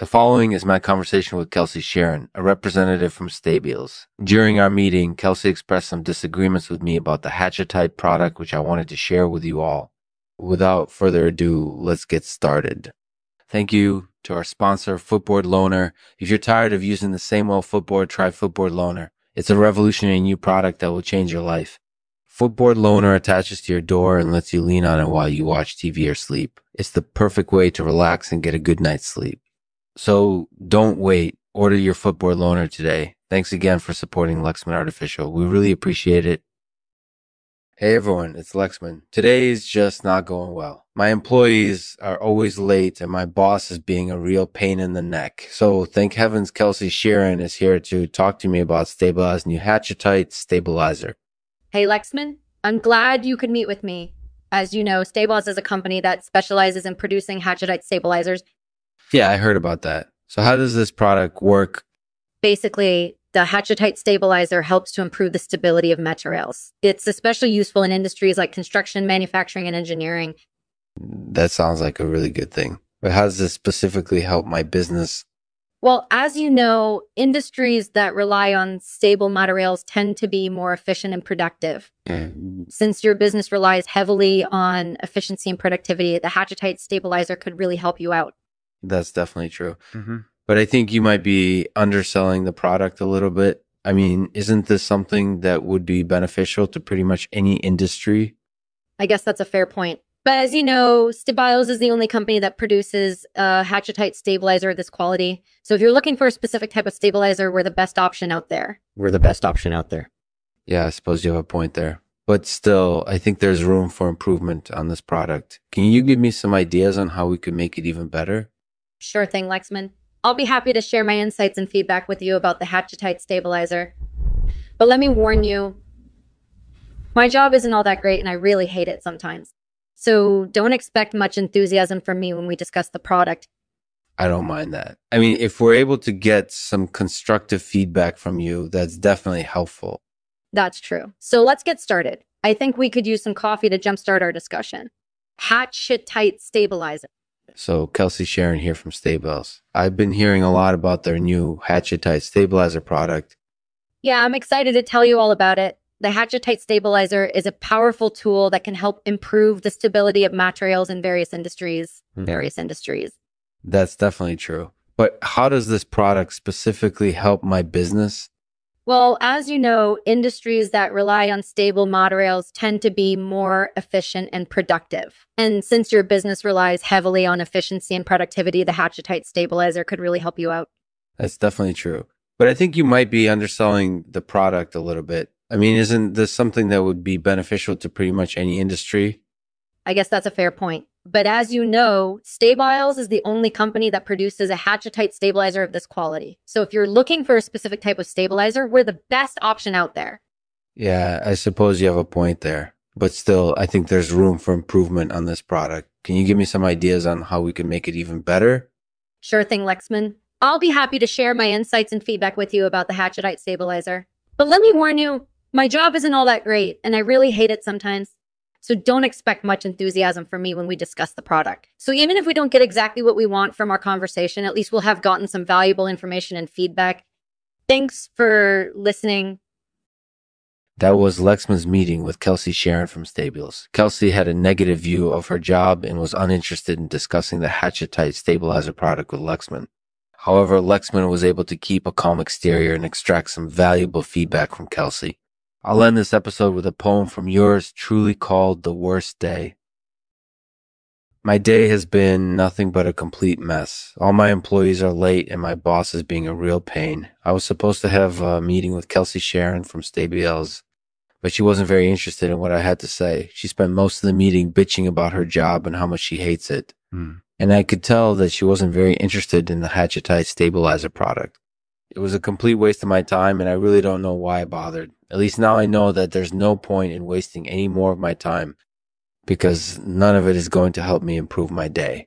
The following is my conversation with Kelsi Sheren, a representative from Stabiles. During our meeting, Kelsi expressed some disagreements with me about the Hatchettite product, which I wanted to share with you all. Without further ado, let's get started. Thank you to our sponsor, Footboard Loaner. If you're tired of using the same old footboard, try Footboard Loaner. It's a revolutionary new product that will change your life. Footboard Loaner attaches to your door and lets you lean on it while you watch TV or sleep. It's the perfect way to relax and get a good night's sleep. So don't wait. Order your footboard loaner today. Thanks again for supporting Lexman Artificial. We really appreciate it. Hey everyone, it's Lexman. Today is just not going well. My employees are always late and my boss is being a real pain in the neck. So thank heavens Kelsi Sheren is here to talk to me about Stabilized new Hatchettite stabilizer. Hey Lexman, I'm glad you could meet with me. As you know, Stabiles is a company that specializes in producing Hatchettite stabilizers yeah, I heard about that. So how does this product work? Basically, the Hatchettite stabilizer helps to improve the stability of materials. It's especially useful in industries like construction, manufacturing, and engineering. That sounds like a really good thing. But how does this specifically help my business? Well, as you know, industries that rely on stable materials tend to be more efficient and productive. Mm. Since your business relies heavily on efficiency and productivity, the Hatchettite stabilizer could really help you out. That's definitely true. Mm-hmm. But I think you might be underselling the product a little bit. I mean, isn't this something that would be beneficial to pretty much any industry? I guess that's a fair point. But as you know, Stabiles is the only company that produces a Hatchettite stabilizer of this quality. So if you're looking for a specific type of stabilizer, we're the best option out there. We're the best option out there. Yeah, I suppose you have a point there. But still, I think there's room for improvement on this product. Can you give me some ideas on how we could make it even better? Sure thing, Lexman. I'll be happy to share my insights and feedback with you about the Hatchettite stabilizer. But let me warn you, my job isn't all that great and I really hate it sometimes. So don't expect much enthusiasm from me when we discuss the product. I don't mind that. I mean, if we're able to get some constructive feedback from you, that's definitely helpful. That's true. So let's get started. I think we could use some coffee to jumpstart our discussion. Hatchettite stabilizer. So Kelsi Sheren here from Stabiles. I've been hearing a lot about their new Hatchettite stabilizer product. Yeah, I'm excited to tell you all about it. The Hatchettite stabilizer is a powerful tool that can help improve the stability of materials in various industries. Mm-hmm. Various industries. That's definitely true. But how does this product specifically help my business? Well, as you know, industries that rely on stable monorails tend to be more efficient and productive. And since your business relies heavily on efficiency and productivity, the Hatchettite stabilizer could really help you out. That's definitely true. But I think you might be underselling the product a little bit. I mean, isn't this something that would be beneficial to pretty much any industry? I guess that's a fair point. But as you know, Stabiles is the only company that produces a Hatchettite stabilizer of this quality. So if you're looking for a specific type of stabilizer, we're the best option out there. Yeah, I suppose you have a point there. But still, I think there's room for improvement on this product. Can you give me some ideas on how we can make it even better? Sure thing, Lexman. I'll be happy to share my insights and feedback with you about the Hatchettite stabilizer. But let me warn you, my job isn't all that great, and I really hate it sometimes. So don't expect much enthusiasm from me when we discuss the product. So even if we don't get exactly what we want from our conversation, at least we'll have gotten some valuable information and feedback. Thanks for listening. That was Lexman's meeting with Kelsi Sheren from Stabiles. Kelsi had a negative view of her job and was uninterested in discussing the Hatchettite stabilizer product with Lexman. However, Lexman was able to keep a calm exterior and extract some valuable feedback from Kelsi. I'll end this episode with a poem from yours truly called The Worst Day. My day has been nothing but a complete mess. All my employees are late and my boss is being a real pain. I was supposed to have a meeting with Kelsi Sheren from Stabiles, but she wasn't very interested in what I had to say. She spent most of the meeting bitching about her job and how much she hates it. Mm. And I could tell that she wasn't very interested in the Hatchettite stabilizer product. It was a complete waste of my time and I really don't know why I bothered. At least now I know that there's no point in wasting any more of my time because none of it is going to help me improve my day.